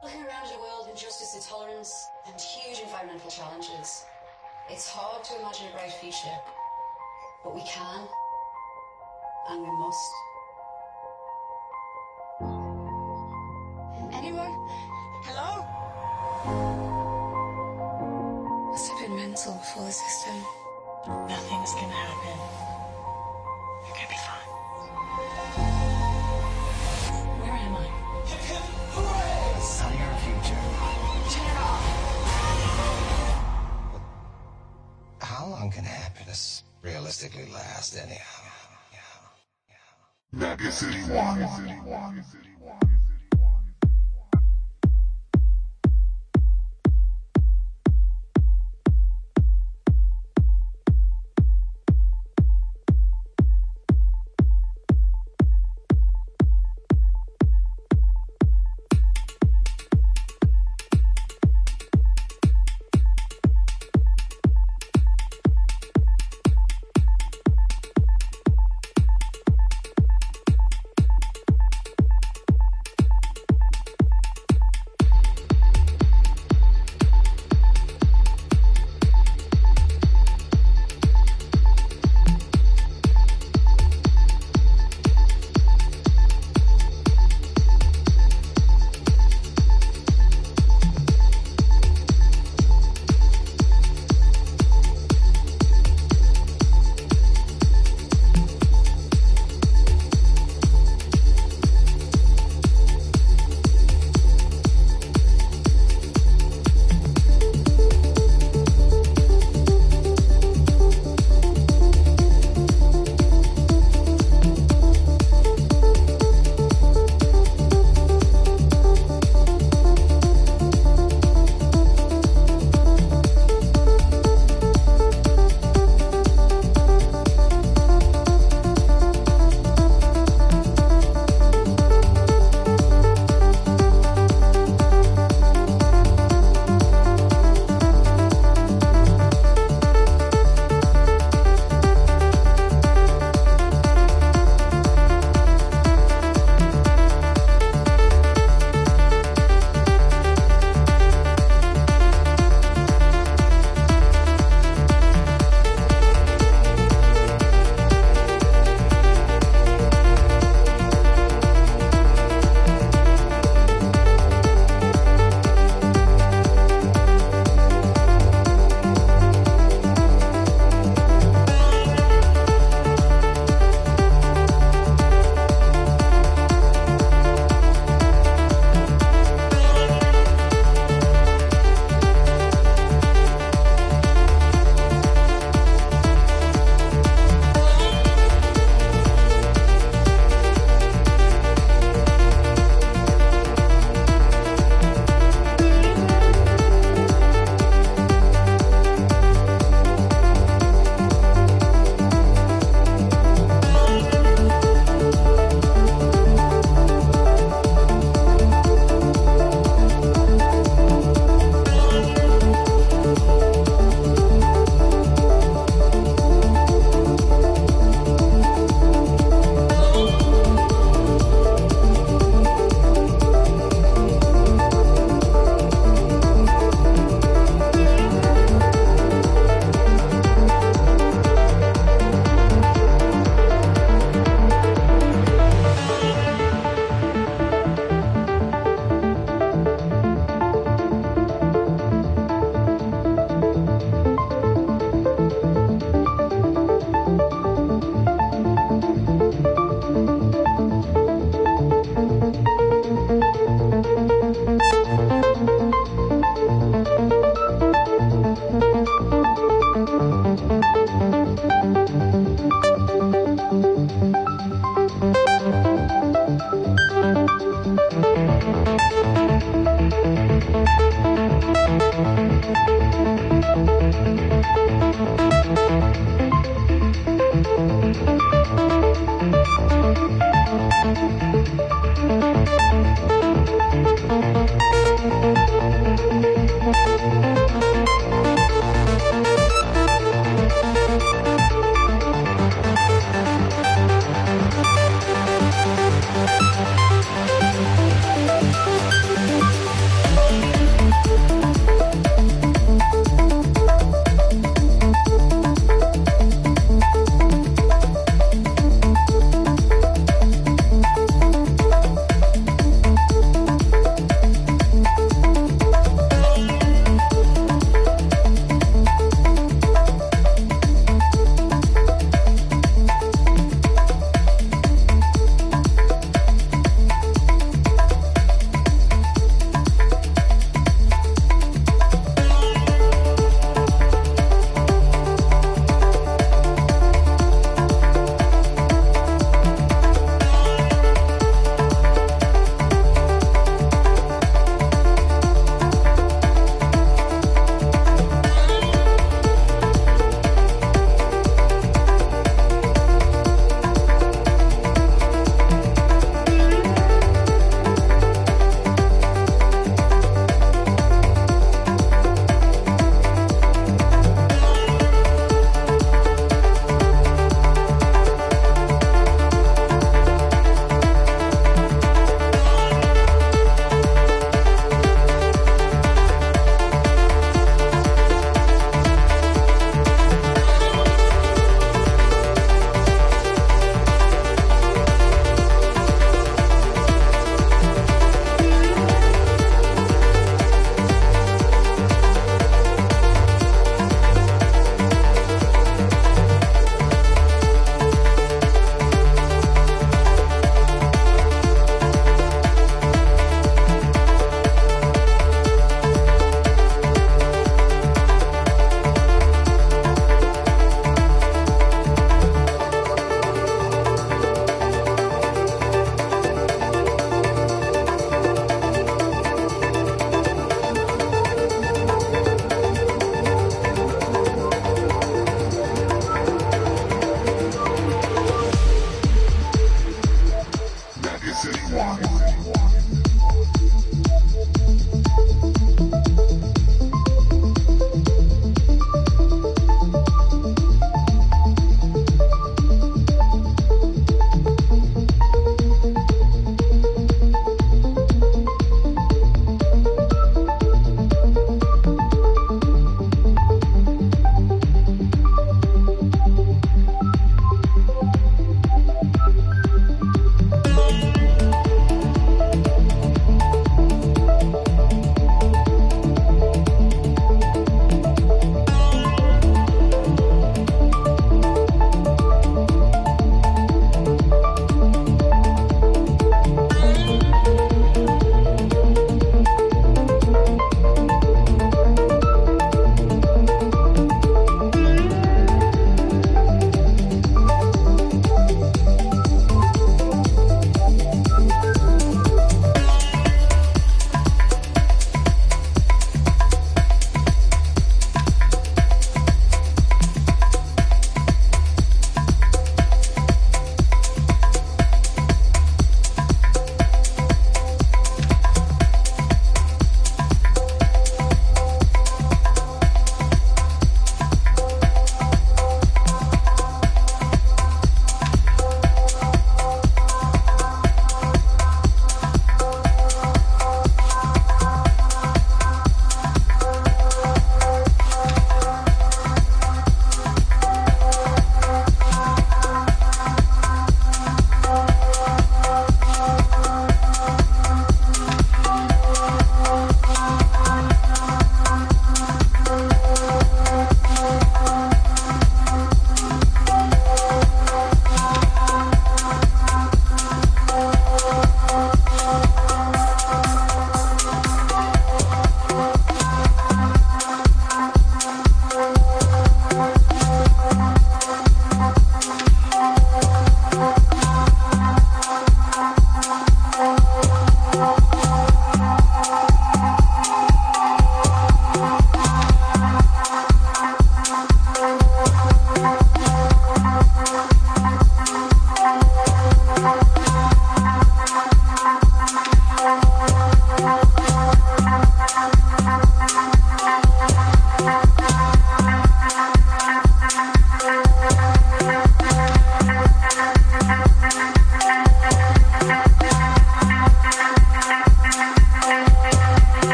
Looking around at a world of injustice, intolerance, and huge environmental challenges, it's hard to imagine a bright future. But we can, and we must. Wanna see, wanna see, wanna see.